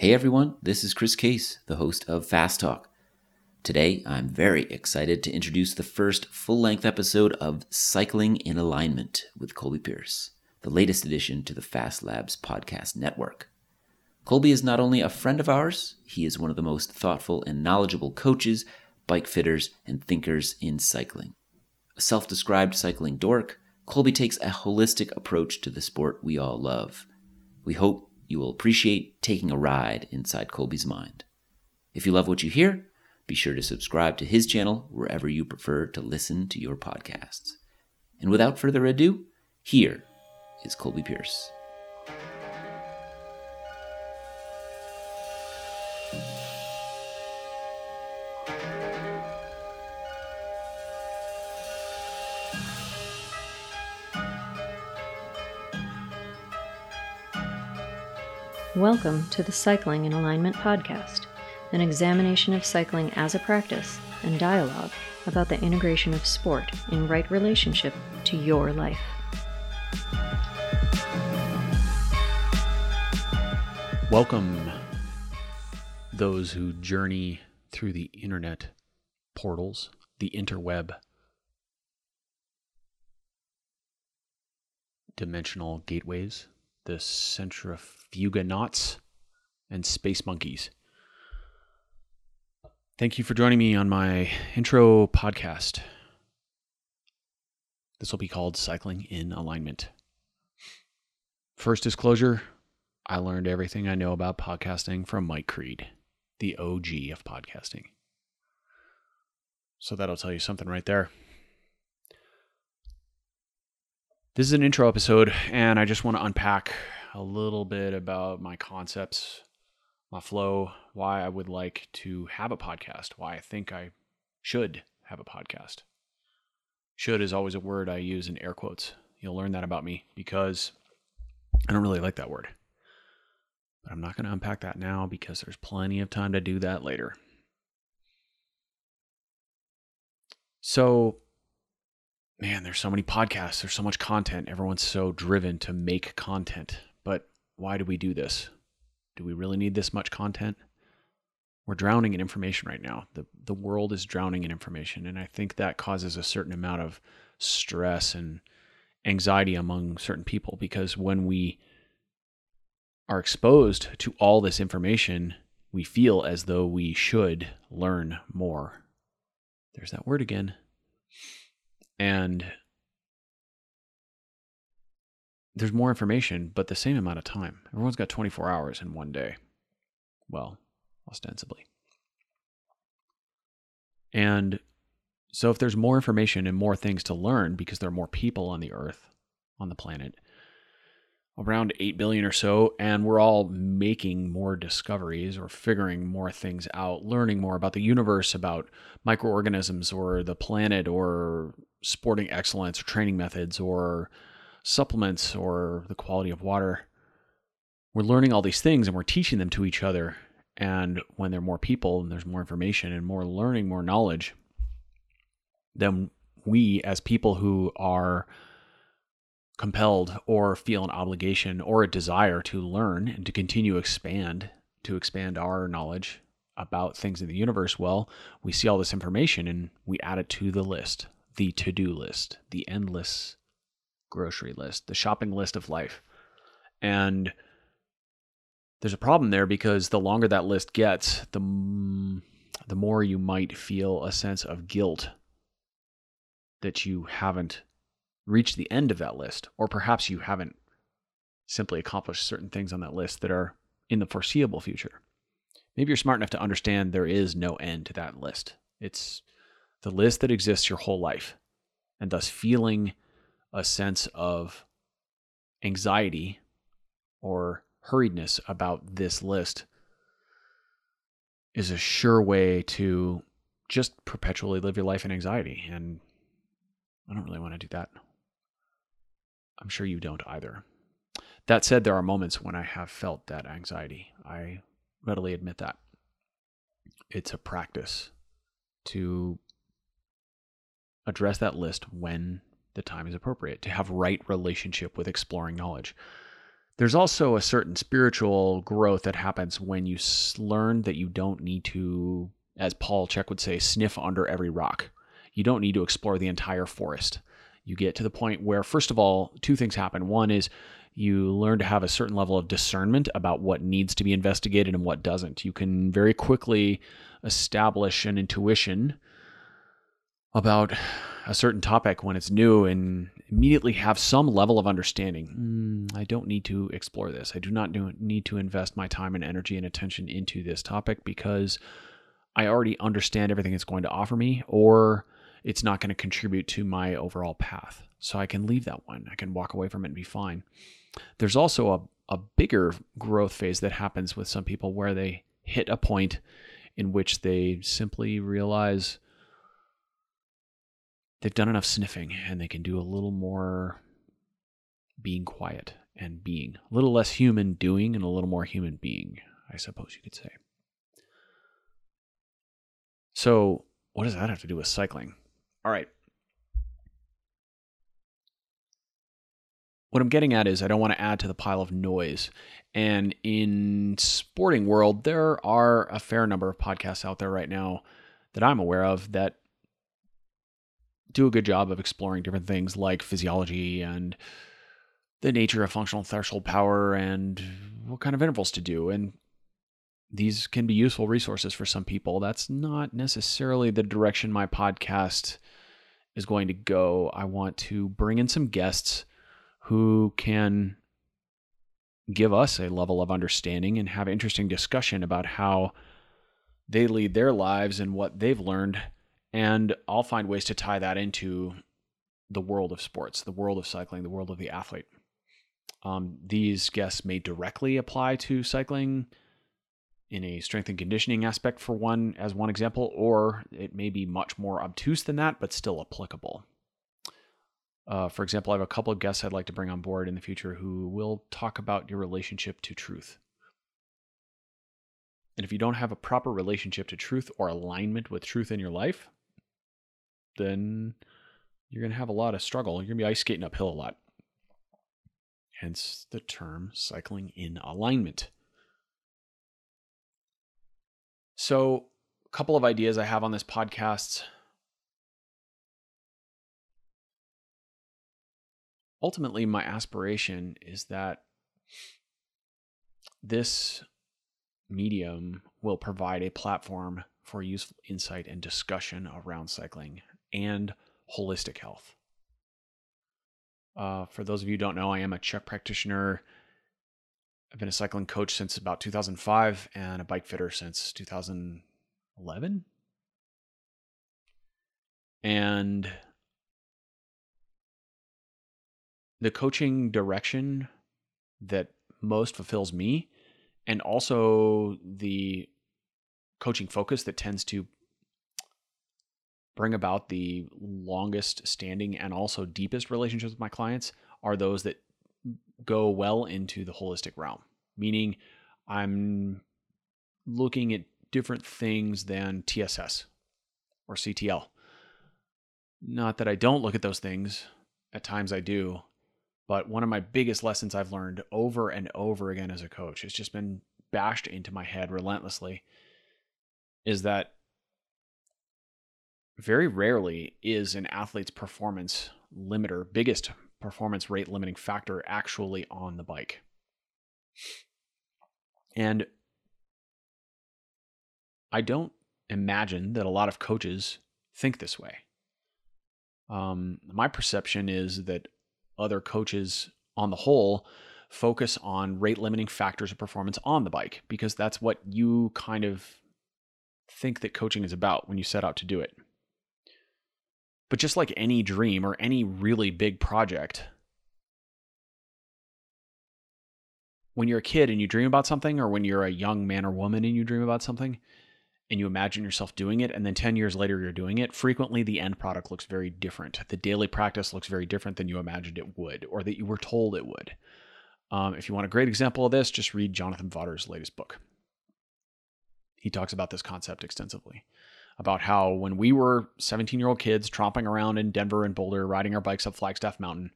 Hey everyone, this is Chris Case, the host of Fast Talk. Today, I'm very excited to introduce the first full length episode of Cycling in Alignment with Colby Pierce, the latest addition to the Fast Labs podcast network. Colby is not only a friend of ours, he is one of the most thoughtful and knowledgeable coaches, bike fitters, and thinkers in cycling. A self described cycling dork, Colby takes a holistic approach to the sport we all love. We hope you will appreciate taking a ride inside Colby's mind. If you love what you hear, be sure to subscribe to his channel wherever you prefer to listen to your podcasts. And without further ado, here is Colby Pierce. Welcome to the Cycling in Alignment podcast, an examination of cycling as a practice and dialogue about the integration of sport in right relationship to your life. Welcome, those who journey through the internet portals, the interweb, dimensional gateways, the centrifugonauts, and space monkeys. Thank you for joining me on my intro podcast. This will be called Cycling in Alignment. First disclosure I learned everything I know about podcasting from Mike Creed, the OG of podcasting. So that'll tell you something right there. This is an intro episode, and I just want to unpack a little bit about my concepts, my flow, why I would like to have a podcast, why I think I should have a podcast. Should is always a word I use in air quotes. You'll learn that about me because I don't really like that word. But I'm not going to unpack that now because there's plenty of time to do that later. So, man, there's so many podcasts, there's so much content. Everyone's so driven to make content. But why do we do this? Do we really need this much content? We're drowning in information right now. The the world is drowning in information and I think that causes a certain amount of stress and anxiety among certain people because when we are exposed to all this information, we feel as though we should learn more. There's that word again. And there's more information, but the same amount of time. Everyone's got 24 hours in one day. Well, ostensibly. And so, if there's more information and more things to learn because there are more people on the earth, on the planet, around 8 billion or so, and we're all making more discoveries or figuring more things out, learning more about the universe, about microorganisms or the planet or sporting excellence or training methods or supplements or the quality of water. We're learning all these things and we're teaching them to each other. And when there are more people and there's more information and more learning, more knowledge, then we, as people who are compelled or feel an obligation or a desire to learn and to continue expand to expand our knowledge about things in the universe well we see all this information and we add it to the list the to-do list the endless grocery list the shopping list of life and there's a problem there because the longer that list gets the the more you might feel a sense of guilt that you haven't reached the end of that list, or perhaps you haven't simply accomplished certain things on that list that are in the foreseeable future. Maybe you're smart enough to understand there is no end to that list. It's the list that exists your whole life, and thus feeling a sense of anxiety or hurriedness about this list is a sure way to just perpetually live your life in anxiety. And I don't really want to do that. I'm sure you don't either. That said, there are moments when I have felt that anxiety. I readily admit that. It's a practice to address that list when the time is appropriate, to have right relationship with exploring knowledge. There's also a certain spiritual growth that happens when you learn that you don't need to, as Paul Chek would say, sniff under every rock. You don't need to explore the entire forest. You get to the point where, first of all, two things happen. One is you learn to have a certain level of discernment about what needs to be investigated and what doesn't. You can very quickly establish an intuition about a certain topic when it's new and immediately have some level of understanding. Mm, I don't need to explore this. I do not need to invest my time and energy and attention into this topic because I already understand everything it's going to offer me, or it's not going to contribute to my overall path. So I can leave that one. I can walk away from it and be fine. There's also a, a bigger growth phase that happens with some people where they hit a point in which they simply realize they've done enough sniffing and they can do a little more being quiet and being a little less human doing and a little more human being, I suppose you could say. So, what does that have to do with cycling? All right. What I'm getting at is I don't want to add to the pile of noise. And in sporting world, there are a fair number of podcasts out there right now that I'm aware of that do a good job of exploring different things like physiology and the nature of functional threshold power and what kind of intervals to do. And these can be useful resources for some people. That's not necessarily the direction my podcast is going to go. I want to bring in some guests who can give us a level of understanding and have interesting discussion about how they lead their lives and what they've learned and I'll find ways to tie that into the world of sports, the world of cycling, the world of the athlete. Um, these guests may directly apply to cycling in a strength and conditioning aspect for one as one example, or it may be much more obtuse than that, but still applicable. Uh, for example, I have a couple of guests I'd like to bring on board in the future who will talk about your relationship to truth. And if you don't have a proper relationship to truth or alignment with truth in your life, then you're going to have a lot of struggle. You're going to be ice skating uphill a lot. Hence the term cycling in alignment. So, a couple of ideas I have on this podcast. Ultimately, my aspiration is that this medium will provide a platform for useful insight and discussion around cycling and holistic health. Uh, for those of you who don't know, I am a CHEK practitioner. I've been a cycling coach since about 2005 and a bike fitter since 2011. And the coaching direction that most fulfills me, and also the coaching focus that tends to bring about the longest standing and also deepest relationships with my clients are those that go well into the holistic realm, meaning I'm looking at different things than TSS or CTL. Not that I don't look at those things, at times I do, but one of my biggest lessons I've learned over and over again as a coach, it's just been bashed into my head relentlessly, is that very rarely is an athlete's performance limiter, biggest performance rate limiting factor, actually on the bike. And I don't imagine that a lot of coaches think this way. Um, my perception is that other coaches, on the whole, focus on rate limiting factors of performance on the bike because that's what you kind of think that coaching is about when you set out to do it. But just like any dream or any really big project, when you're a kid and you dream about something, or when you're a young man or woman and you dream about something, and you imagine yourself doing it, and then 10 years later you're doing it, frequently the end product looks very different. The daily practice looks very different than you imagined it would, or that you were told it would. Um, if you want a great example of this, just read Jonathan Vaughters' latest book. He talks about this concept extensively about how when we were 17 year old kids tromping around in Denver and Boulder, riding our bikes up Flagstaff Mountain,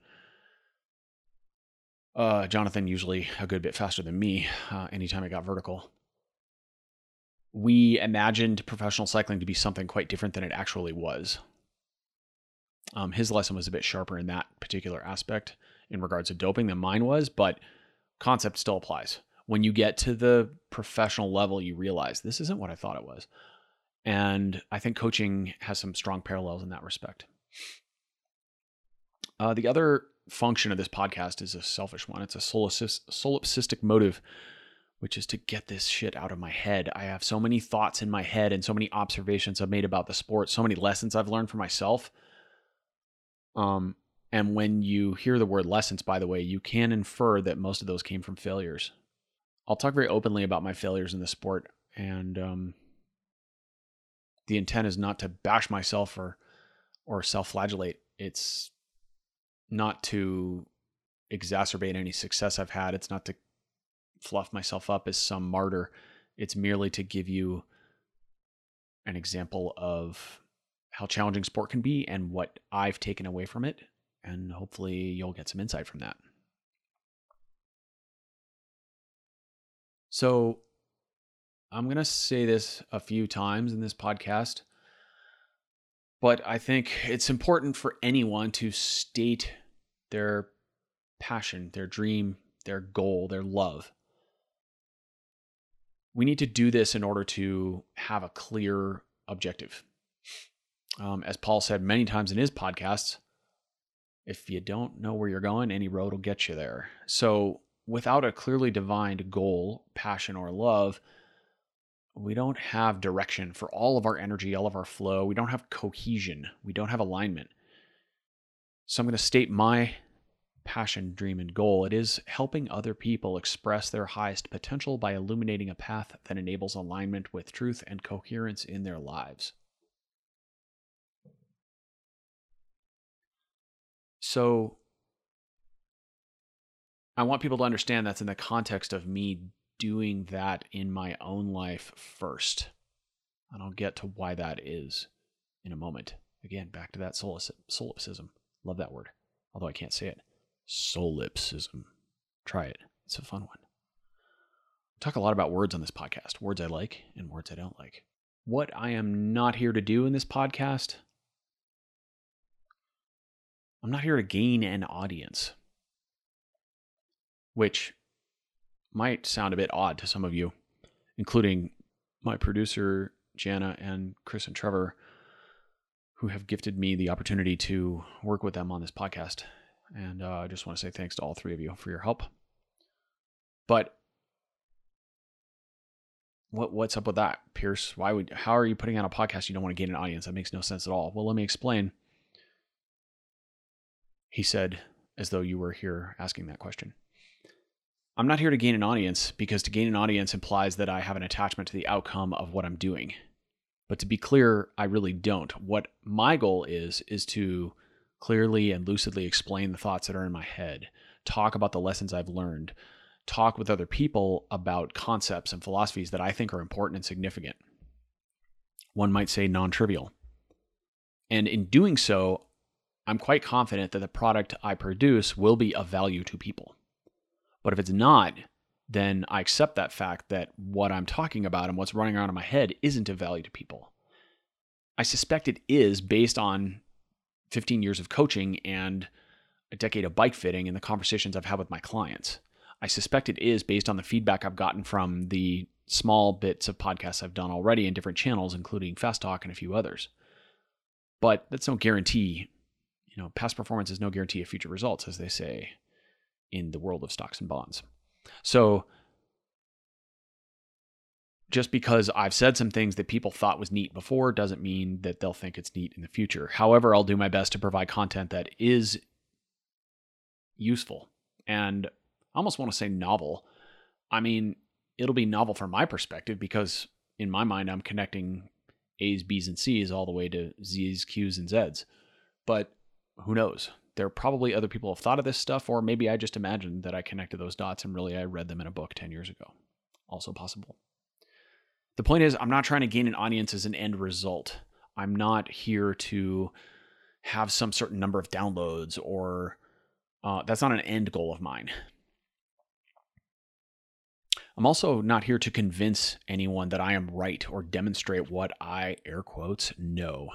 Uh, Jonathan usually a good bit faster than me uh, anytime it got vertical. We imagined professional cycling to be something quite different than it actually was. Um, his lesson was a bit sharper in that particular aspect in regards to doping than mine was, but concept still applies. When you get to the professional level, you realize this isn't what I thought it was. And I think coaching has some strong parallels in that respect. Uh, the other function of this podcast is a selfish one. It's a solipsistic motive, which is to get this shit out of my head. I have so many thoughts in my head and so many observations I've made about the sport, so many lessons I've learned for myself. Um, and when you hear the word lessons, by the way, you can infer that most of those came from failures. I'll talk very openly about my failures in the sport, and um, the intent is not to bash myself or or self-flagellate. It's not to exacerbate any success I've had. It's not to fluff myself up as some martyr. It's merely to give you an example of how challenging sport can be and what I've taken away from it. And hopefully you'll get some insight from that. So I'm going to say this a few times in this podcast, but I think it's important for anyone to state their passion, their dream, their goal, their love. We need to do this in order to have a clear objective. Um, as Paul said many times in his podcasts, if you don't know where you're going, any road will get you there. So, without a clearly defined goal, passion, or love, we don't have direction for all of our energy, all of our flow. We don't have cohesion. We don't have alignment. So I'm going to state my passion, dream, and goal. It is helping other people express their highest potential by illuminating a path that enables alignment with truth and coherence in their lives. So I want people to understand that's in the context of me doing that in my own life first. And I'll get to why that is in a moment. Again, back to that solipsism. Love that word, although I can't say it. Solipsism. Try it. It's a fun one. I talk a lot about words on this podcast words I like and words I don't like. What I am not here to do in this podcast, I'm not here to gain an audience, which might sound a bit odd to some of you, including my producer, Jana, and Chris and Trevor, who have gifted me the opportunity to work with them on this podcast. And uh, I just want to say thanks to all three of you for your help. But what what's up with that, Pierce? Why would how are you putting out a podcast you don't want to gain an audience? That makes no sense at all. Well, let me explain. He said, as though you were here asking that question. I'm not here to gain an audience because to gain an audience implies that I have an attachment to the outcome of what I'm doing. But to be clear, I really don't. What my goal is, is to clearly and lucidly explain the thoughts that are in my head, talk about the lessons I've learned, talk with other people about concepts and philosophies that I think are important and significant. One might say non trivial. And in doing so, I'm quite confident that the product I produce will be of value to people. But if it's not, then I accept that fact that what I'm talking about and what's running around in my head isn't of value to people. I suspect it is based on 15 years of coaching and a decade of bike fitting and the conversations I've had with my clients. I suspect it is based on the feedback I've gotten from the small bits of podcasts I've done already in different channels, including Fast Talk and a few others. But that's no guarantee. You know, past performance is no guarantee of future results, as they say in the world of stocks and bonds. So just because I've said some things that people thought was neat before doesn't mean that they'll think it's neat in the future. However, I'll do my best to provide content that is useful and I almost want to say novel. I mean, it'll be novel from my perspective because in my mind, I'm connecting A's, B's, and C's all the way to Z's, Q's, and Z's. But who knows? There are probably other people have thought of this stuff, or maybe I just imagined that I connected those dots and really I read them in a book 10 years ago. Also possible. The point is, I'm not trying to gain an audience as an end result. I'm not here to have some certain number of downloads or uh, that's not an end goal of mine. I'm also not here to convince anyone that I am right or demonstrate what I, air quotes, know.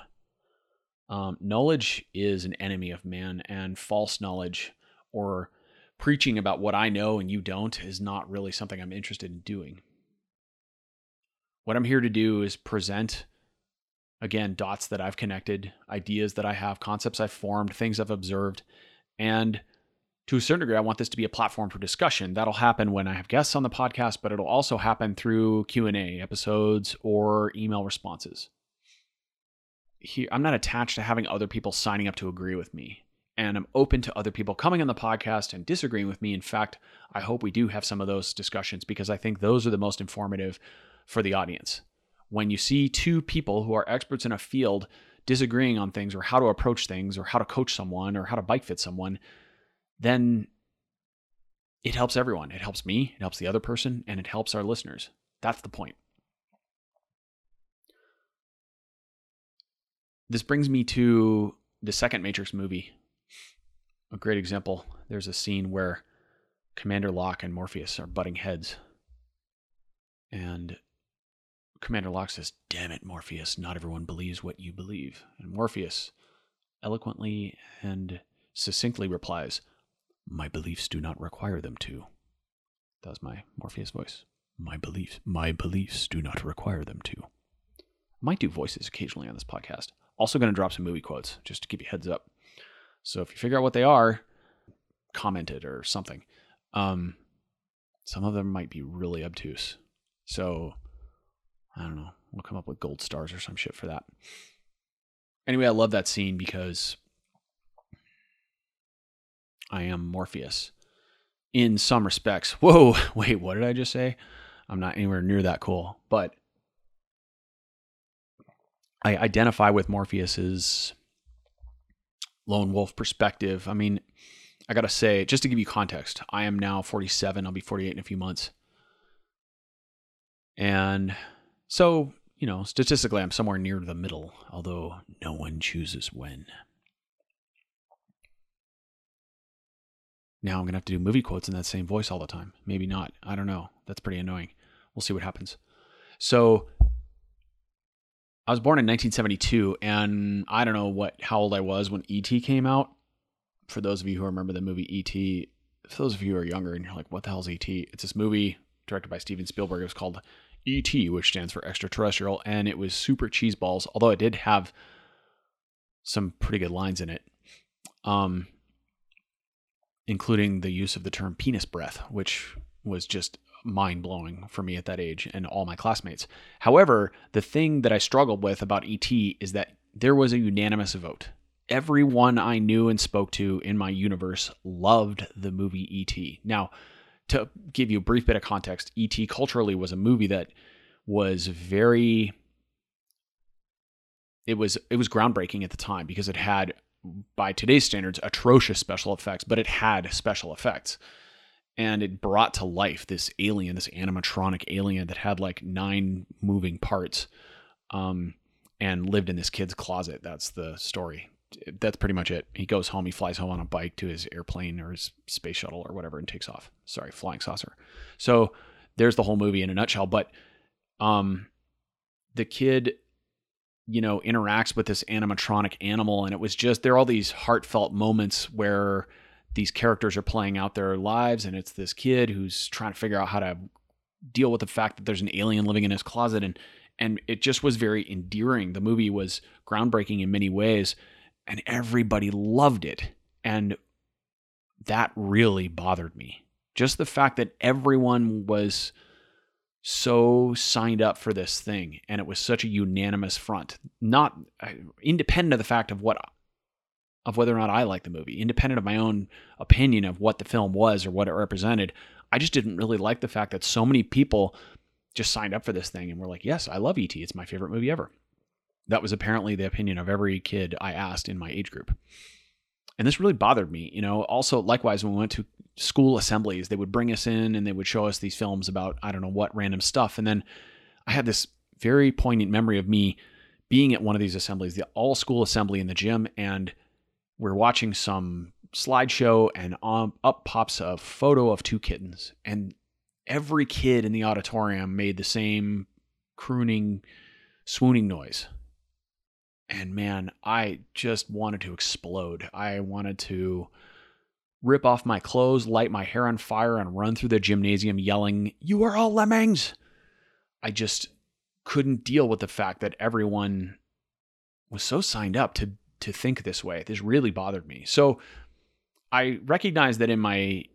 Um, knowledge is an enemy of man, and false knowledge or preaching about what I know and you don't is not really something I'm interested in doing. What I'm here to do is present, again, dots that I've connected, ideas that I have, concepts I've formed, things I've observed, and to a certain degree, I want this to be a platform for discussion. That'll happen when I have guests on the podcast, but it'll also happen through Q and A episodes or email responses. Here, I'm not attached to having other people signing up to agree with me, and I'm open to other people coming on the podcast and disagreeing with me. In fact, I hope we do have some of those discussions because I think those are the most informative for the audience. When you see two people who are experts in a field disagreeing on things or how to approach things or how to coach someone or how to bike fit someone, then it helps everyone. It helps me, it helps the other person, and it helps our listeners. That's the point. This brings me to the second Matrix movie. A great example. There's a scene where Commander Locke and Morpheus are butting heads. And Commander Locke says, Damn it, Morpheus, not everyone believes what you believe. And Morpheus eloquently and succinctly replies, my beliefs do not require them to. That was my Morpheus voice. My beliefs, my beliefs do not require them to. I might do voices occasionally on this podcast. Also, going to drop some movie quotes just to give you heads up. So if you figure out what they are, comment it or something. Um, some of them might be really obtuse. So I don't know. We'll come up with gold stars or some shit for that. Anyway, I love that scene because I am Morpheus in some respects. Whoa, wait, what did I just say? I'm not anywhere near that cool, but I identify with Morpheus's lone wolf perspective. I mean, I got to say, just to give you context, I am now 47. I'll be 48 in a few months. And so, you know, statistically, I'm somewhere near the middle, although no one chooses when. Now I'm to have to do movie quotes in that same voice all the time. Maybe not. I don't know. That's pretty annoying. We'll see what happens. So I was born in 1972 and I don't know what how old I was when ET came out. For those of you who remember the movie ET, for those of you who are younger and you're like what the hell is ET? It's this movie directed by Steven Spielberg. It was called ET, which stands for extraterrestrial, and it was super cheeseballs, although it did have some pretty good lines in it. Um including the use of the term penis breath, which was just mind blowing for me at that age and all my classmates. However, the thing that I struggled with about ET is that there was a unanimous vote. Everyone I knew and spoke to in my universe loved the movie ET. Now, to give you a brief bit of context, ET culturally was a movie that was very it was it was groundbreaking at the time because it had by today's standards, atrocious special effects, but it had special effects. And it brought to life this alien, this animatronic alien that had like nine moving parts um, and lived in this kid's closet. That's the story. That's pretty much it. He goes home, he flies home on a bike to his airplane or his space shuttle or whatever and takes off. Sorry, flying saucer. So there's the whole movie in a nutshell. But um, the kid you know, interacts with this animatronic animal. And it was just, there are all these heartfelt moments where these characters are playing out their lives. And it's this kid who's trying to figure out how to deal with the fact that there's an alien living in his closet. And, and it just was very endearing. The movie was groundbreaking in many ways, and everybody loved it. And that really bothered me. Just the fact that everyone was so signed up for this thing and it was such a unanimous front not uh, independent of the fact of what of whether or not I like the movie independent of my own opinion of what the film was or what it represented I just didn't really like the fact that so many people just signed up for this thing and were like yes I love ET it's my favorite movie ever that was apparently the opinion of every kid I asked in my age group and this really bothered me you know also likewise when we went to school assemblies. They would bring us in and they would show us these films about I don't know what random stuff. And then I had this very poignant memory of me being at one of these assemblies, the all school assembly in the gym, and we're watching some slideshow and um, up pops a photo of two kittens and every kid in the auditorium made the same crooning, swooning noise. And man, I just wanted to explode. I wanted to rip off my clothes, light my hair on fire, and run through the gymnasium yelling, You are all lemmings! I just couldn't deal with the fact that everyone was so signed up to to think this way. This really bothered me. So I recognized that in my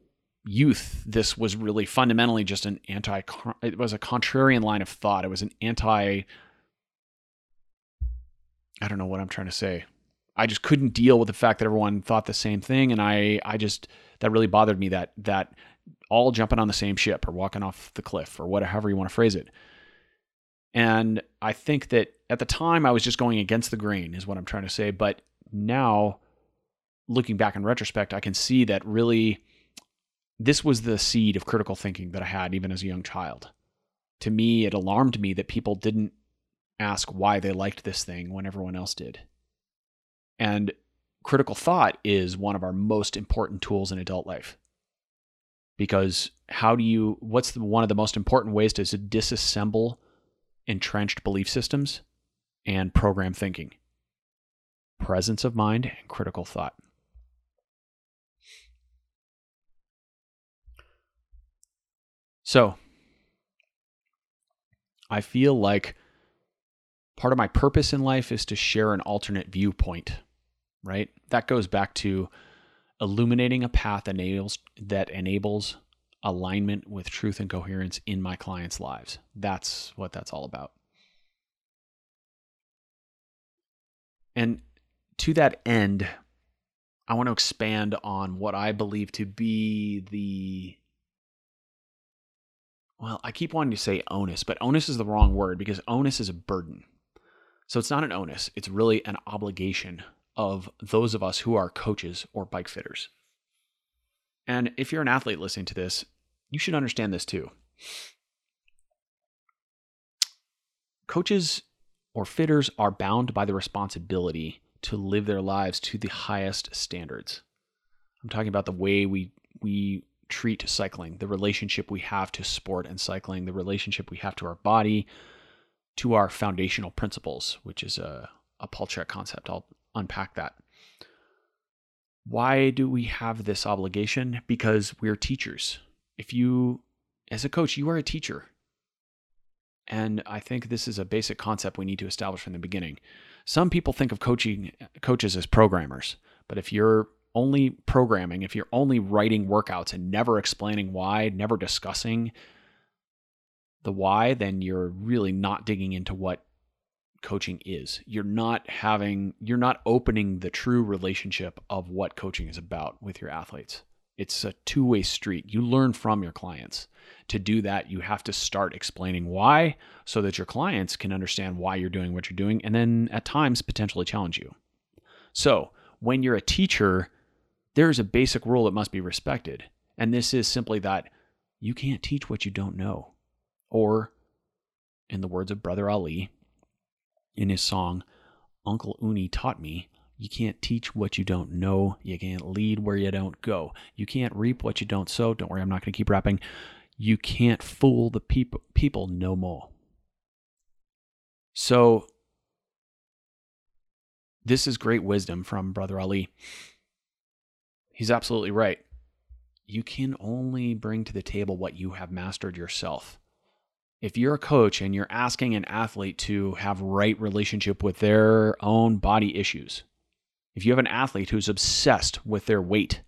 youth, this was really fundamentally just an anti, it was a contrarian line of thought. It was an anti, I don't know what I'm trying to say. I just couldn't deal with the fact that everyone thought the same thing. And I, I just, that really bothered me that, that all jumping on the same ship or walking off the cliff or whatever you want to phrase it. And I think that at the time I was just going against the grain, is what I'm trying to say. But now, looking back in retrospect, I can see that really this was the seed of critical thinking that I had even as a young child. To me, it alarmed me that people didn't ask why they liked this thing when everyone else did. And critical thought is one of our most important tools in adult life. Because how do you, what's the, one of the most important ways to disassemble entrenched belief systems and program thinking? Presence of mind and critical thought. So, I feel like part of my purpose in life is to share an alternate viewpoint, right? That goes back to illuminating a path enables that enables alignment with truth and coherence in my clients' lives. That's what that's all about. And to that end, I want to expand on what I believe to be the well, I keep wanting to say onus, but onus is the wrong word because onus is a burden. So it's not an onus, it's really an obligation of those of us who are coaches or bike fitters. And if you're an athlete listening to this, you should understand this too. Coaches or fitters are bound by the responsibility to live their lives to the highest standards. I'm talking about the way we we treat cycling, the relationship we have to sport and cycling, the relationship we have to our body, to our foundational principles, which is a, a Paul Chek concept. I'll unpack that. Why do we have this obligation? Because we're teachers. If you, as a coach, you are a teacher. And I think this is a basic concept we need to establish from the beginning. Some people think of coaching coaches as programmers, but if you're only programming, if you're only writing workouts and never explaining why, never discussing the why, then you're really not digging into what coaching is. You're not having, you're not opening the true relationship of what coaching is about with your athletes. It's a two way street. You learn from your clients. To do that, you have to start explaining why so that your clients can understand why you're doing what you're doing and then at times potentially challenge you. So, when you're a teacher, there is a basic rule that must be respected. And this is simply that you can't teach what you don't know. Or, in the words of Brother Ali in his song, Uncle Usi taught me, you can't teach what you don't know. You can't lead where you don't go. You can't reap what you don't sow. Don't worry, I'm not going to keep rapping. You can't fool the people, people no more. So, this is great wisdom from Brother Ali. He's absolutely right. You can only bring to the table what you have mastered yourself. If you're a coach and you're asking an athlete to have right relationship with their own body issues, if you have an athlete who's obsessed with their weight,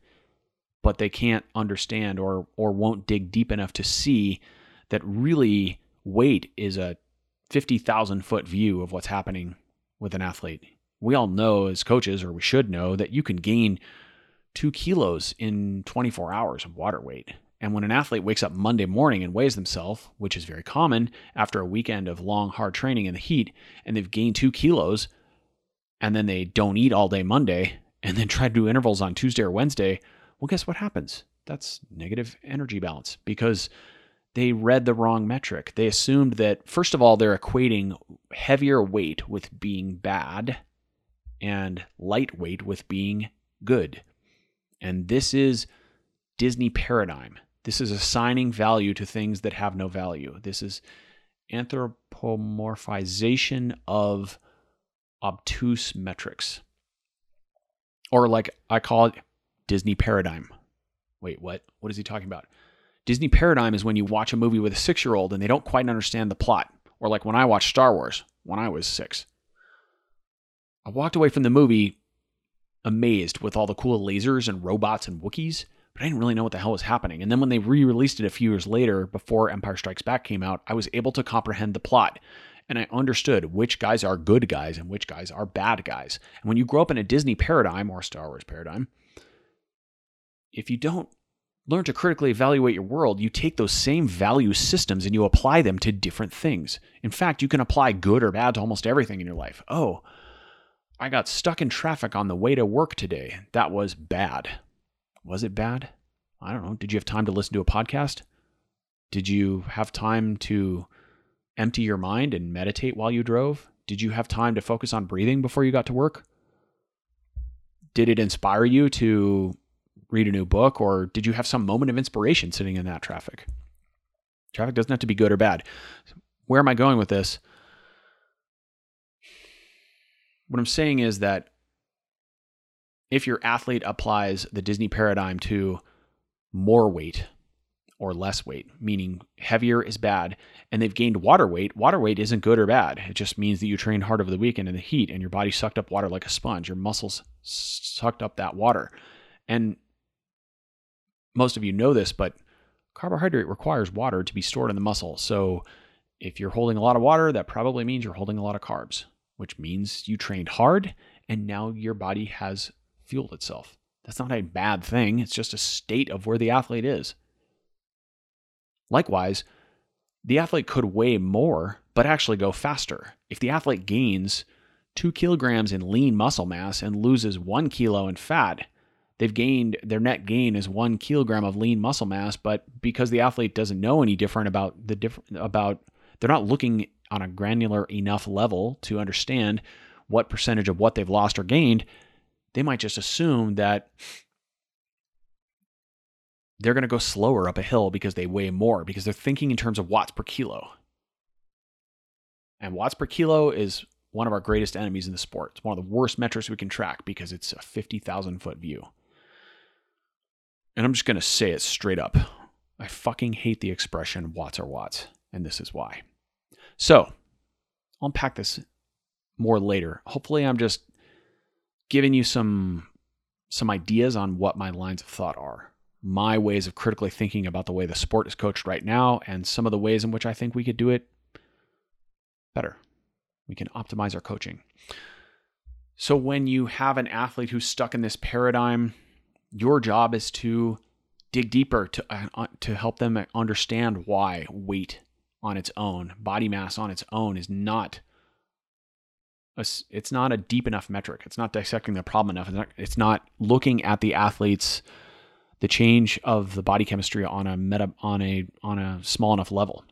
but they can't understand or or won't dig deep enough to see that really weight is a 50,000 foot view of what's happening with an athlete. We all know as coaches, or we should know, that you can gain two kilos in 24 hours of water weight. And when an athlete wakes up Monday morning and weighs themselves, which is very common after a weekend of long, hard training in the heat, and they've gained two kilos, and then they don't eat all day Monday, and then try to do intervals on Tuesday or Wednesday, well, guess what happens? That's negative energy balance because they read the wrong metric. They assumed that, first of all, they're equating heavier weight with being bad and lightweight with being good. And this is Disney paradigm. This is assigning value to things that have no value. This is anthropomorphization of obtuse metrics. Or, like I call it, Disney paradigm. Wait, what? What is he talking about? Disney paradigm is when you watch a movie with a six year old and they don't quite understand the plot. Or, like when I watched Star Wars when I was six. I walked away from the movie amazed with all the cool lasers and robots and Wookiees, but I didn't really know what the hell was happening. And then when they re released it a few years later, before Empire Strikes Back came out, I was able to comprehend the plot. And I understood which guys are good guys and which guys are bad guys. And when you grow up in a Disney paradigm or Star Wars paradigm, if you don't learn to critically evaluate your world, you take those same value systems and you apply them to different things. In fact, you can apply good or bad to almost everything in your life. Oh, I got stuck in traffic on the way to work today. That was bad. Was it bad? I don't know. Did you have time to listen to a podcast? Did you have time to empty your mind and meditate while you drove? Did you have time to focus on breathing before you got to work? Did it inspire you to read a new book or did you have some moment of inspiration sitting in that traffic? Traffic doesn't have to be good or bad. Where am I going with this? What I'm saying is that if your athlete applies the Disney paradigm to more weight or less weight, meaning heavier is bad, and they've gained water weight, water weight isn't good or bad. It just means that you trained hard over the weekend in the heat and your body sucked up water like a sponge. Your muscles sucked up that water. And most of you know this, but carbohydrate requires water to be stored in the muscle. So if you're holding a lot of water, that probably means you're holding a lot of carbs, which means you trained hard and now your body has fueled itself. That's not a bad thing, it's just a state of where the athlete is. Likewise, the athlete could weigh more, but actually go faster. If the athlete gains two kilograms in lean muscle mass and loses one kilo in fat, they've gained their net gain is one kilogram of lean muscle mass, but because the athlete doesn't know any different about the different about they're not looking on a granular enough level to understand what percentage of what they've lost or gained, they might just assume that they're going to go slower up a hill because they weigh more, because they're thinking in terms of watts per kilo. And watts per kilo is one of our greatest enemies in the sport. It's one of the worst metrics we can track because it's a 50,000 foot view. And I'm just going to say it straight up. I fucking hate the expression watts are watts, and this is why. So, I'll unpack this more later. Hopefully, I'm just giving you some some ideas on what my lines of thought are, my ways of critically thinking about the way the sport is coached right now, and some of the ways in which I think we could do it better. We can optimize our coaching. So, when you have an athlete who's stuck in this paradigm, your job is to dig deeper to uh, to help them understand why weight on its own, body mass on its own is not a, it's not a deep enough metric. It's not dissecting the problem enough. It's not, it's not looking at the athletes the change of the body chemistry on a meta on a on a small enough level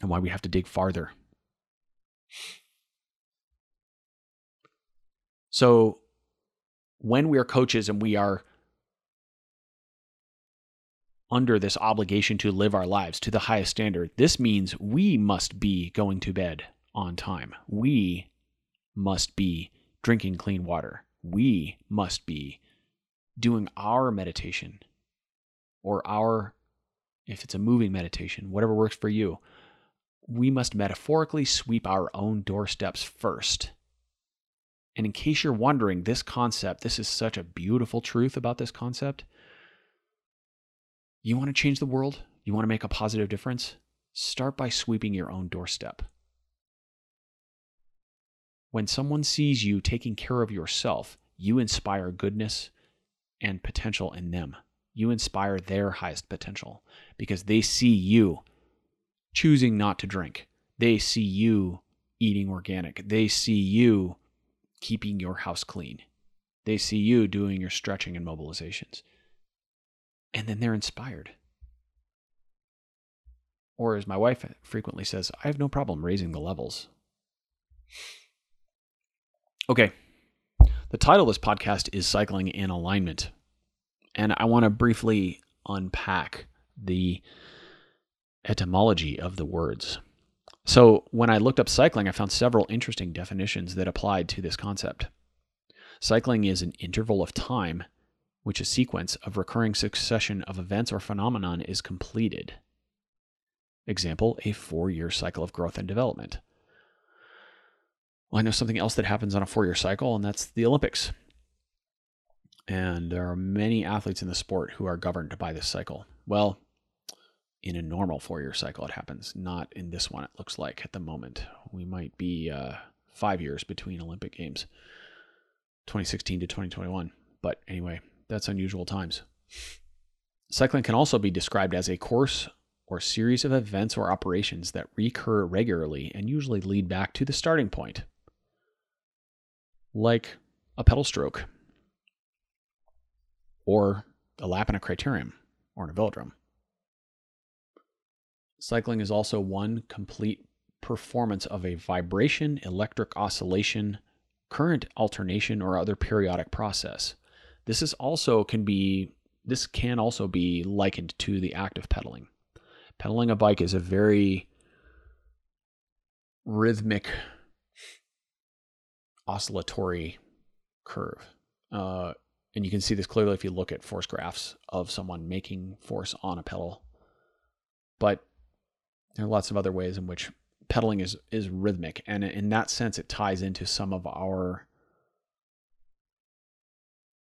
and why we have to dig farther. So when we are coaches and we are under this obligation to live our lives to the highest standard, this means we must be going to bed on time. We must be drinking clean water. We must be doing our meditation or our, if it's a moving meditation, whatever works for you. We must metaphorically sweep our own doorsteps first. And in case you're wondering, this concept, this is such a beautiful truth about this concept you want to change the world? You want to make a positive difference? Start by sweeping your own doorstep. When someone sees you taking care of yourself, you inspire goodness and potential in them. You inspire their highest potential because they see you choosing not to drink. They see you eating organic. They see you keeping your house clean. They see you doing your stretching and mobilizations and then they're inspired. Or, as my wife frequently says, I have no problem raising the levels. Okay. The title of this podcast is Cycling in Alignment. And I want to briefly unpack the etymology of the words. So when I looked up cycling, I found several interesting definitions that applied to this concept. Cycling is an interval of time which a sequence of recurring succession of events or phenomenon is completed. Example, a four year cycle of growth and development. Well, I know something else that happens on a four year cycle, and that's the Olympics. And there are many athletes in the sport who are governed by this cycle. Well, in a normal four year cycle, it happens, not in this one, it looks like at the moment. We might be uh, five years between Olympic Games, 2016 to 2021. But anyway, that's unusual times. Cycling can also be described as a course or series of events or operations that recur regularly and usually lead back to the starting point, like a pedal stroke, or a lap in a criterium, or in a velodrome. Cycling is also one complete performance of a vibration, electric oscillation, current alternation, or other periodic process. This is also can be this can also be likened to the act of pedaling. Pedaling a bike is a very rhythmic oscillatory curve. Uh, and you can see this clearly if you look at force graphs of someone making force on a pedal. But there are lots of other ways in which pedaling is is rhythmic, and in that sense, it ties into some of our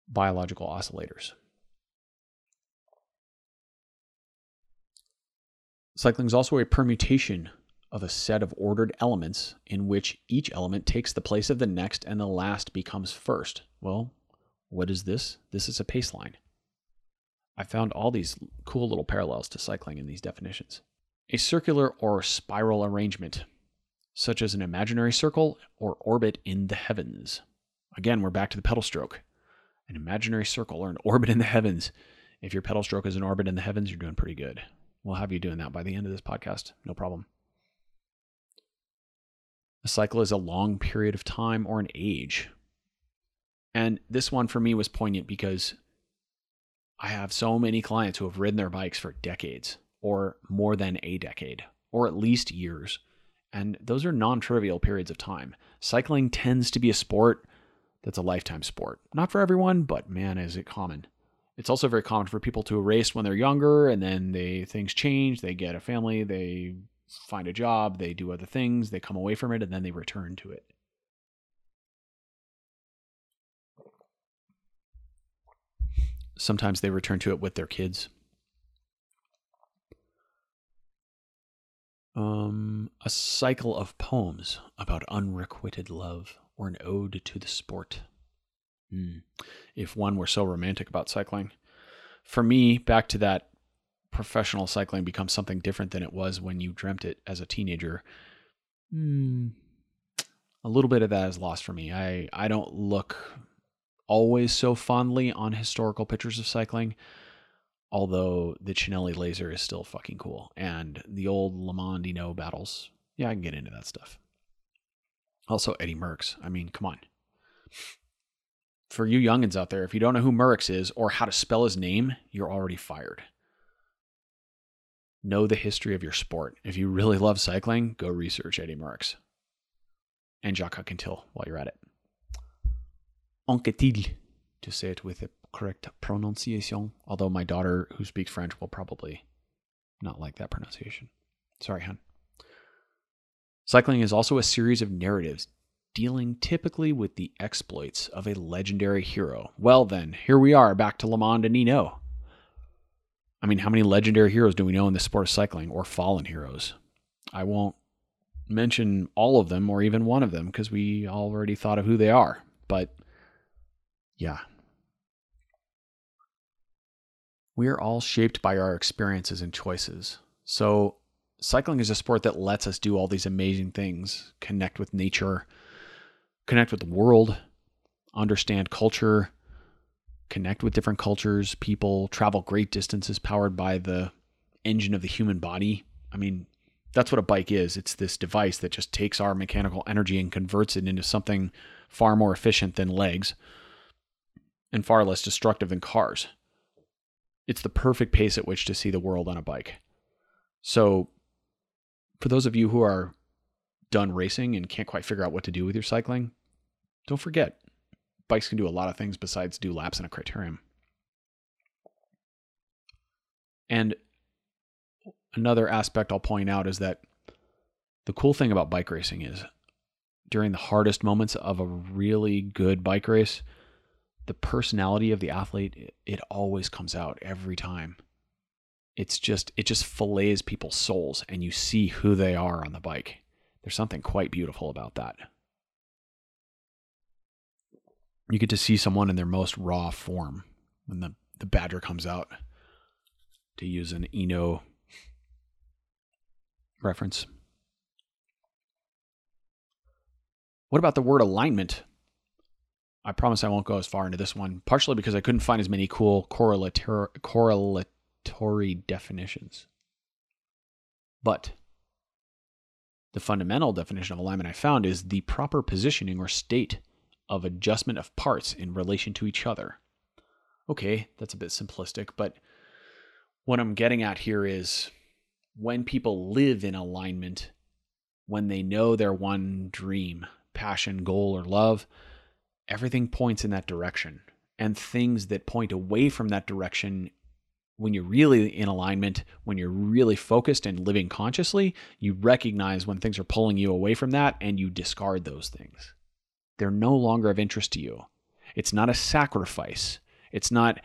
biological oscillators. Cycling is also a permutation of a set of ordered elements in which each element takes the place of the next and the last becomes first. Well, what is this? This is a pace line. I found all these cool little parallels to cycling in these definitions. A circular or spiral arrangement, such as an imaginary circle or orbit in the heavens. Again, we're back to the pedal stroke an imaginary circle or an orbit in the heavens. If your pedal stroke is an orbit in the heavens, you're doing pretty good. We'll have you doing that by the end of this podcast. No problem. A cycle is a long period of time or an age. And this one for me was poignant because I have so many clients who have ridden their bikes for decades or more than a decade or at least years. And those are non trivial periods of time. Cycling tends to be a sport that's a lifetime sport. Not for everyone, but man, is it common. It's also very common for people to race when they're younger and then they things change, they get a family, they find a job, they do other things, they come away from it and then they return to it. Sometimes they return to it with their kids. Um, a cycle of poems about unrequited love or an ode to the sport. Mm. If one were so romantic about cycling. For me, back to that professional cycling becomes something different than it was when you dreamt it as a teenager. Mm. A little bit of that is lost for me. I, I don't look always so fondly on historical pictures of cycling, although the Cinelli laser is still fucking cool. And the old LeMond Hinault battles, yeah, I can get into that stuff. Also, Eddy Merckx. I mean, come on. For you youngins out there, if you don't know who Merckx is or how to spell his name, you're already fired. Know the history of your sport. If you really love cycling, go research Eddy Merckx and Jacques Anquetil while you're at it. Anquetil, to say it with the correct pronunciation, although my daughter, who speaks French, will probably not like that pronunciation. Sorry, hon. Cycling is also a series of narratives dealing typically with the exploits of a legendary hero. Well, then, here we are back to LeMond and Hinault. I mean, how many legendary heroes do we know in the sport of cycling or fallen heroes? I won't mention all of them or even one of them because we already thought of who they are. But yeah. We are all shaped by our experiences and choices. So cycling is a sport that lets us do all these amazing things connect with nature, connect with the world, understand culture, connect with different cultures, people, travel great distances powered by the engine of the human body. I mean, that's what a bike is. It's this device that just takes our mechanical energy and converts it into something far more efficient than legs and far less destructive than cars. It's the perfect pace at which to see the world on a bike. So, for those of you who are done racing and can't quite figure out what to do with your cycling, don't forget bikes can do a lot of things besides do laps in a criterium. And another aspect I'll point out is that the cool thing about bike racing is during the hardest moments of a really good bike race, the personality of the athlete, it always comes out every time. It's just, it just fillets people's souls and you see who they are on the bike. There's something quite beautiful about that. You get to see someone in their most raw form when the, the badger comes out, to use an Hinault reference. What about the word alignment? I promise I won't go as far into this one, partially because I couldn't find as many cool correlatory, correlatory definitions. But the fundamental definition of alignment I found is the proper positioning or state of adjustment of parts in relation to each other. Okay, that's a bit simplistic, but what I'm getting at here is when people live in alignment, when they know their one dream, passion, goal, or love, everything points in that direction. And things that point away from that direction, when you're really in alignment, when you're really focused and living consciously, you recognize when things are pulling you away from that and you discard those things. They're no longer of interest to you. It's not a sacrifice. It's not,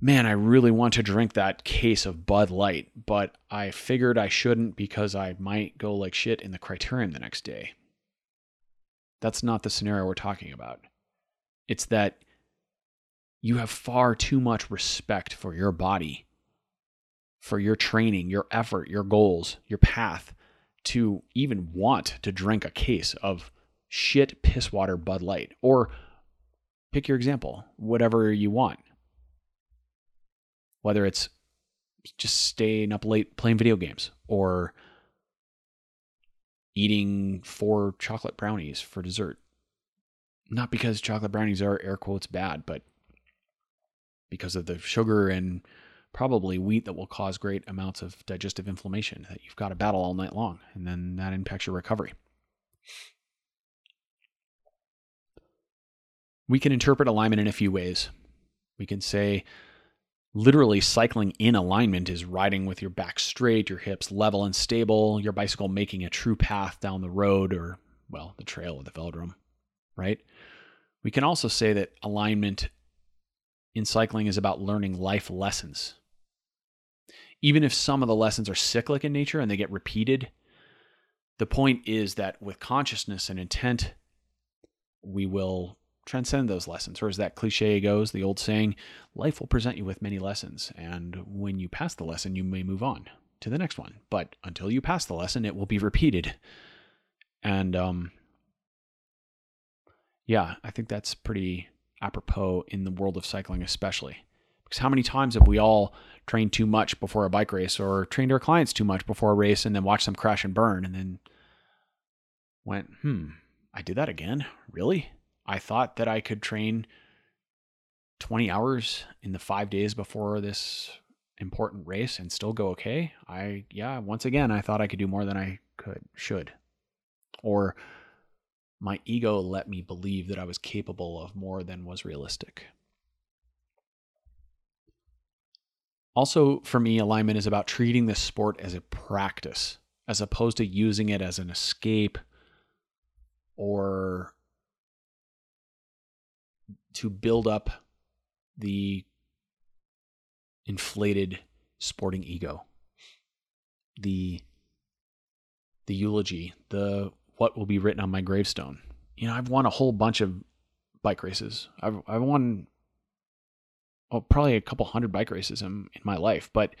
man, I really want to drink that case of Bud Light, but I figured I shouldn't because I might go like shit in the criterium the next day. That's not the scenario we're talking about. It's that you have far too much respect for your body, for your training, your effort, your goals, your path to even want to drink a case of shit piss water Bud Light or pick your example, whatever you want. Whether it's just staying up late playing video games or eating four chocolate brownies for dessert. Not because chocolate brownies are air quotes bad, but because of the sugar and probably wheat that will cause great amounts of digestive inflammation that you've got to battle all night long, and then that impacts your recovery. We can interpret alignment in a few ways. We can say literally cycling in alignment is riding with your back straight, your hips level and stable, your bicycle making a true path down the road or, well, the trail or the velodrome, right? We can also say that alignment in cycling is about learning life lessons. Even if some of the lessons are cyclic in nature and they get repeated, the point is that with consciousness and intent, we will transcend those lessons. Or as that cliche goes, the old saying, life will present you with many lessons. And when you pass the lesson, you may move on to the next one. But until you pass the lesson, it will be repeated. And um, yeah, I think that's pretty apropos in the world of cycling, especially. Because how many times have we all trained too much before a bike race or trained our clients too much before a race and then watched them crash and burn and then went, hmm, I did that again? Really? I thought that I could train 20 hours in the five days before this important race and still go okay. I, yeah, once again, I thought I could do more than I could, should. Or my ego let me believe that I was capable of more than was realistic. Also, for me, alignment is about treating this sport as a practice as opposed to using it as an escape or to build up the inflated sporting ego. The the eulogy the what will be written on my gravestone. You know i've won a whole bunch of bike races. I've i've won oh, probably a couple hundred bike races in, in my life but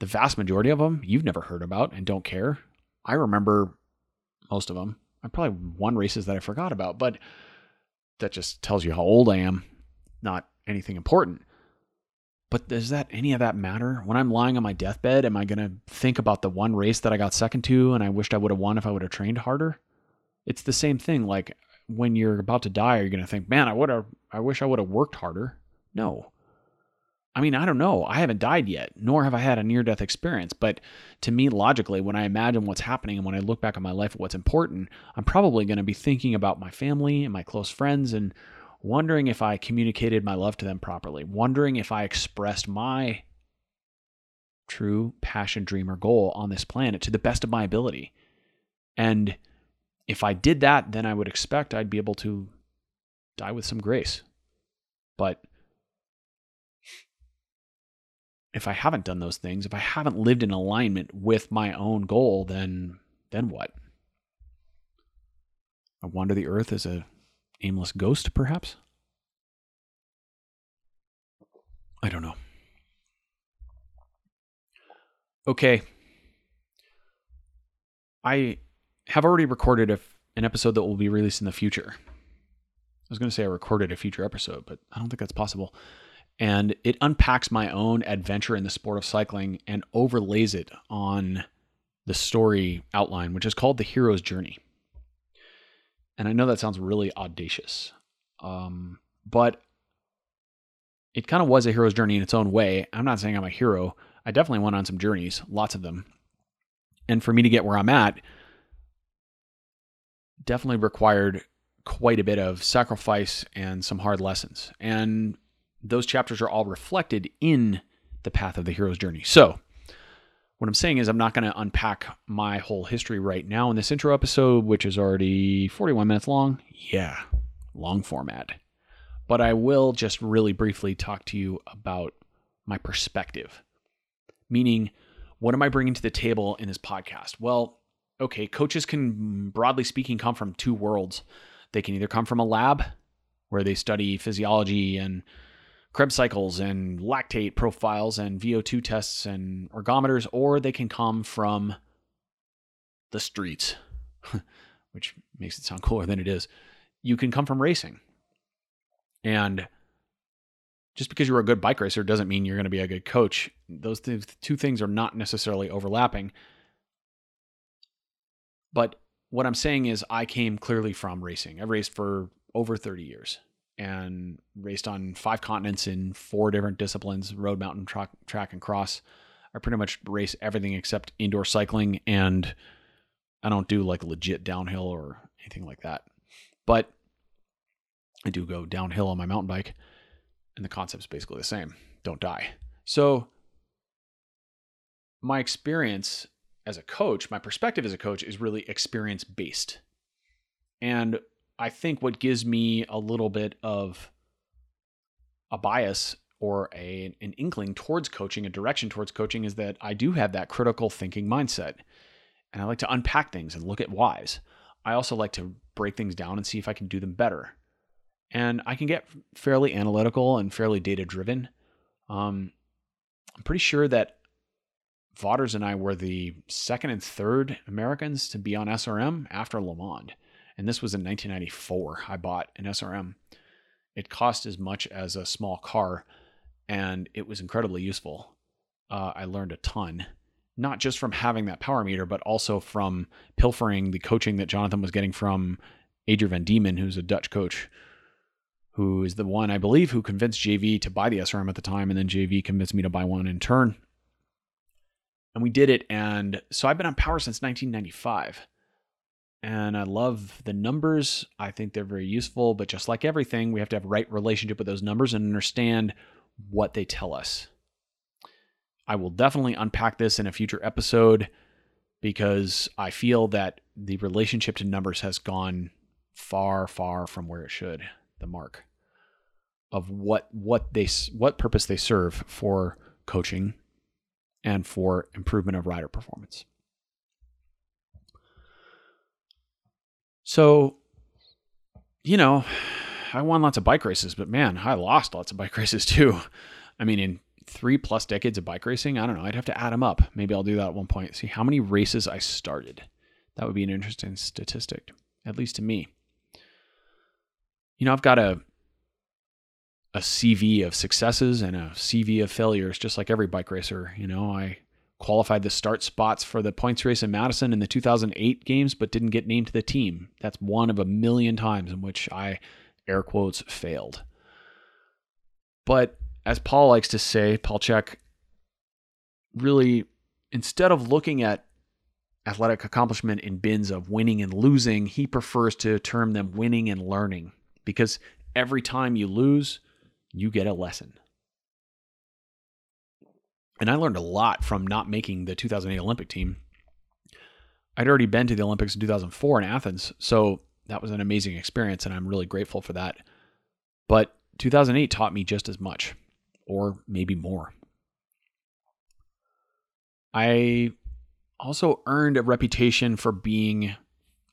the vast majority of them you've never heard about and don't care. I remember most of them i probably won races that i forgot about but that just tells you how old I am, not anything important. But does that any of that matter? When I'm lying on my deathbed, am I going to think about the one race that I got second to and I wished I would have won if I would have trained harder? It's the same thing. Like when you're about to die, are you're going to think, man, I would have, I wish I would have worked harder. No. I mean, I don't know. I haven't died yet, nor have I had a near death experience. But to me, logically, when I imagine what's happening and when I look back on my life what's important, I'm probably going to be thinking about my family and my close friends and wondering if I communicated my love to them properly, wondering if I expressed my true passion, dream, or goal on this planet to the best of my ability. And if I did that, then I would expect I'd be able to die with some grace. But if I haven't done those things, if I haven't lived in alignment with my own goal, then then what? I wander the earth as a aimless ghost, perhaps? I don't know. Okay. I have already recorded a, an episode that will be released in the future. I was going to say I recorded a future episode, but I don't think that's possible and it unpacks my own adventure in the sport of cycling and overlays it on the story outline, which is called The Hero's Journey. And I know that sounds really audacious, um, but it kind of was a hero's journey in its own way. I'm not saying I'm a hero. I definitely went on some journeys, lots of them. And for me to get where I'm at, definitely required quite a bit of sacrifice and some hard lessons. And those chapters are all reflected in the path of the hero's journey. So, what I'm saying is, I'm not going to unpack my whole history right now in this intro episode, which is already 41 minutes long. Yeah, long format. But I will just really briefly talk to you about my perspective. Meaning, what am I bringing to the table in this podcast? Well, okay, coaches can, broadly speaking, come from two worlds. They can either come from a lab where they study physiology and Krebs cycles and lactate profiles and VO2 tests and ergometers, or they can come from the streets, which makes it sound cooler than it is. You can come from racing. And just because you're a good bike racer doesn't mean you're going to be a good coach. Those th- two things are not necessarily overlapping. But what I'm saying is, I came clearly from racing. I've raced for over 30 years and raced on five continents in four different disciplines road, mountain, track, track and cross. I pretty much race everything except indoor cycling, and I don't do like legit downhill or anything like that. But I do go downhill on my mountain bike, and the concept's basically the same don't die. So, my experience as a coach, my perspective as a coach is really experience based. And I think what gives me a little bit of a bias or a, an inkling towards coaching, a direction towards coaching, is that I do have that critical thinking mindset. And I like to unpack things and look at whys. I also like to break things down and see if I can do them better. And I can get fairly analytical and fairly data driven. Um, I'm pretty sure that Vaughters and I were the second and third Americans to be on SRM after LeMond and this was in 1994. I bought an SRM. It cost as much as a small car, and it was incredibly useful. Uh, I learned a ton, not just from having that power meter, but also from pilfering the coaching that Jonathan was getting from Adrian Van Diemen, who's a Dutch coach, who is the one I believe who convinced JV to buy the SRM at the time, and then JV convinced me to buy one in turn. And we did it, and so I've been on power since 1995 and I love the numbers. I think they're very useful, but just like everything, we have to have right relationship with those numbers and understand what they tell us. I will definitely unpack this in a future episode because I feel that the relationship to numbers has gone far far from where it should, the mark of what what they what purpose they serve for coaching and for improvement of rider performance. So, you know, I won lots of bike races, but man, I lost lots of bike races too. I mean, in three plus decades of bike racing, I don't know. I'd have to add them up. Maybe I'll do that at one point. See how many races I started. That would be an interesting statistic, at least to me. You know, I've got a a CV of successes and a CV of failures, just like every bike racer. You know, I qualified the start spots for the points race in Madison in the 2008 games, but didn't get named to the team. That's one of a million times in which I, air quotes, failed. But as Paul likes to say, Paul Chek, really, instead of looking at athletic accomplishment in bins of winning and losing, he prefers to term them winning and learning because every time you lose, you get a lesson. And I learned a lot from not making the 2008 Olympic team. I'd already been to the Olympics in 2004 in Athens, so that was an amazing experience, and I'm really grateful for that. But 2008 taught me just as much, or maybe more. I also earned a reputation for being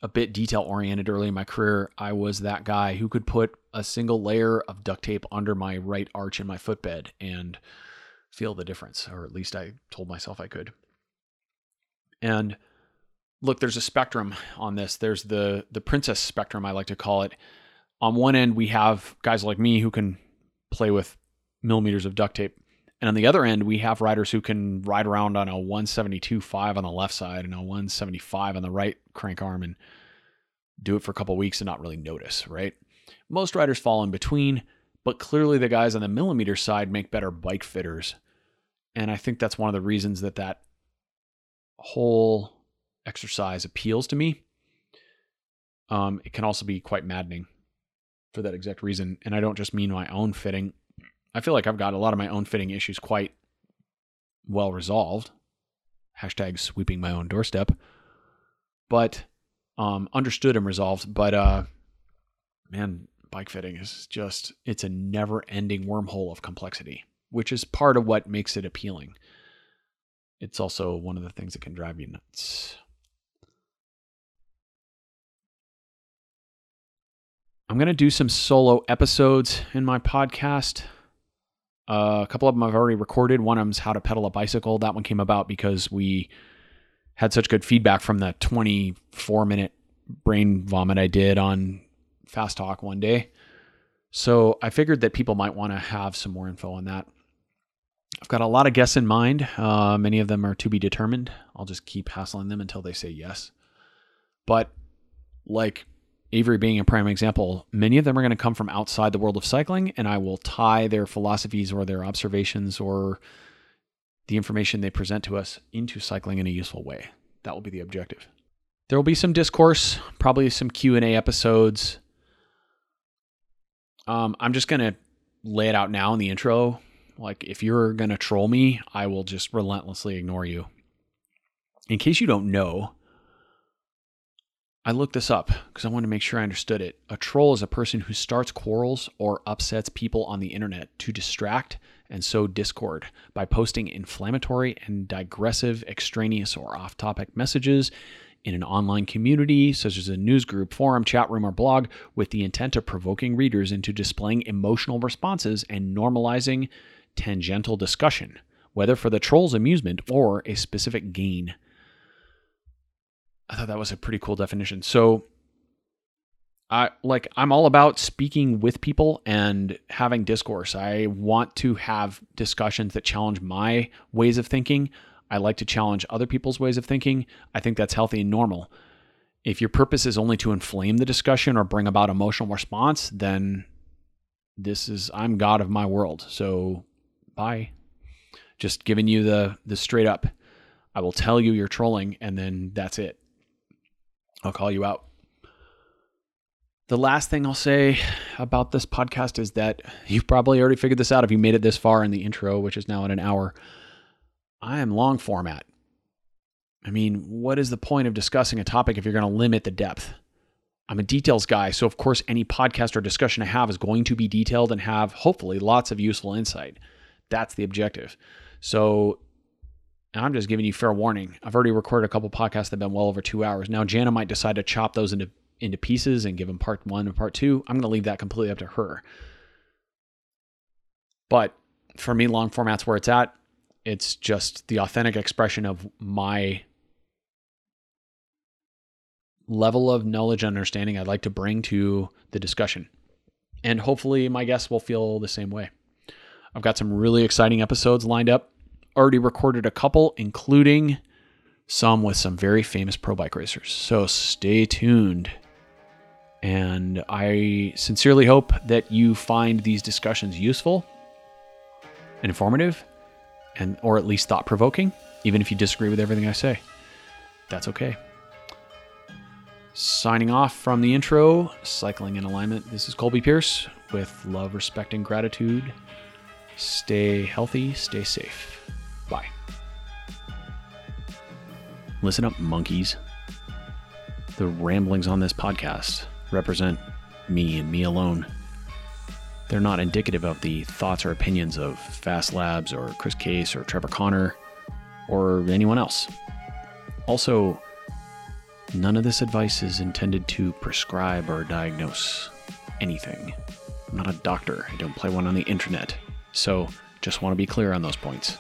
a bit detail oriented early in my career. I was that guy who could put a single layer of duct tape under my right arch in my footbed and feel the difference, or at least I told myself I could. And look, there's a spectrum on this. There's the the princess spectrum, I like to call it. On one end, we have guys like me who can play with millimeters of duct tape. And on the other end, we have riders who can ride around on a 172.5 on the left side and a 175 on the right crank arm and do it for a couple weeks and not really notice, right? Most riders fall in between, but clearly the guys on the millimeter side make better bike fitters. And I think that's one of the reasons that that whole exercise appeals to me. Um, it can also be quite maddening for that exact reason. And I don't just mean my own fitting. I feel like I've got a lot of my own fitting issues quite well resolved. Hashtag sweeping my own doorstep. But um, understood and resolved. But uh, man, bike fitting is just, it's a never ending wormhole of complexity, which is part of what makes it appealing. It's also one of the things that can drive you nuts. I'm going to do some solo episodes in my podcast. Uh, a couple of them I've already recorded. One of them's how to pedal a bicycle. That one came about because we had such good feedback from the 24 minute brain vomit I did on Fast Talk one day. So I figured that people might want to have some more info on that. I've got a lot of guests in mind. Uh, many of them are to be determined. I'll just keep hassling them until they say yes. But like Avery being a prime example, many of them are going to come from outside the world of cycling, and I will tie their philosophies or their observations or the information they present to us into cycling in a useful way. That will be the objective. There will be some discourse, probably some Q and A episodes. Um, I'm just going to lay it out now in the intro. Like, if you're going to troll me, I will just relentlessly ignore you. In case you don't know, I looked this up because I wanted to make sure I understood it. A troll is a person who starts quarrels or upsets people on the internet to distract and sow discord by posting inflammatory and digressive, extraneous, or off topic messages in an online community, such as a news group, forum, chat room, or blog, with the intent of provoking readers into displaying emotional responses and normalizing tangential discussion, whether for the troll's amusement or a specific gain. I thought that was a pretty cool definition. So I like I'm all about speaking with people and having discourse. I want to have discussions that challenge my ways of thinking. I like to challenge other people's ways of thinking. I think that's healthy and normal. If your purpose is only to inflame the discussion or bring about emotional response, then this is I'm God of my world. So bye. Just giving you the the straight up. I will tell you you're trolling and then that's it. I'll call you out. The last thing I'll say about this podcast is that you've probably already figured this out if you made it this far in the intro, which is now at an hour. I am long format. I mean, what is the point of discussing a topic if you're going to limit the depth? I'm a details guy, so of course, any podcast or discussion I have is going to be detailed and have hopefully lots of useful insight. That's the objective. So I'm just giving you fair warning. I've already recorded a couple podcasts that have been well over two hours. Now Jana might decide to chop those into into pieces and give them part one and part two. I'm going to leave that completely up to her. But for me, long format's where it's at. It's just the authentic expression of my level of knowledge and understanding I'd like to bring to the discussion. And hopefully, my guests will feel the same way. I've got some really exciting episodes lined up already recorded a couple, including some with some very famous pro bike racers. So stay tuned. And I sincerely hope that you find these discussions useful. informative and or at least thought provoking, even if you disagree with everything I say. That's okay. Signing off from the intro, Cycling in Alignment. This is Colby Pearce with love, respect, and gratitude. Stay healthy, stay safe. Bye. Listen up, monkeys. The ramblings on this podcast represent me and me alone. They're not indicative of the thoughts or opinions of Fast Labs or Chris Case or Trevor Connor or anyone else. Also, none of this advice is intended to prescribe or diagnose anything. I'm not a doctor, I don't play one on the internet. So, just want to be clear on those points.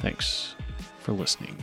Thanks for listening.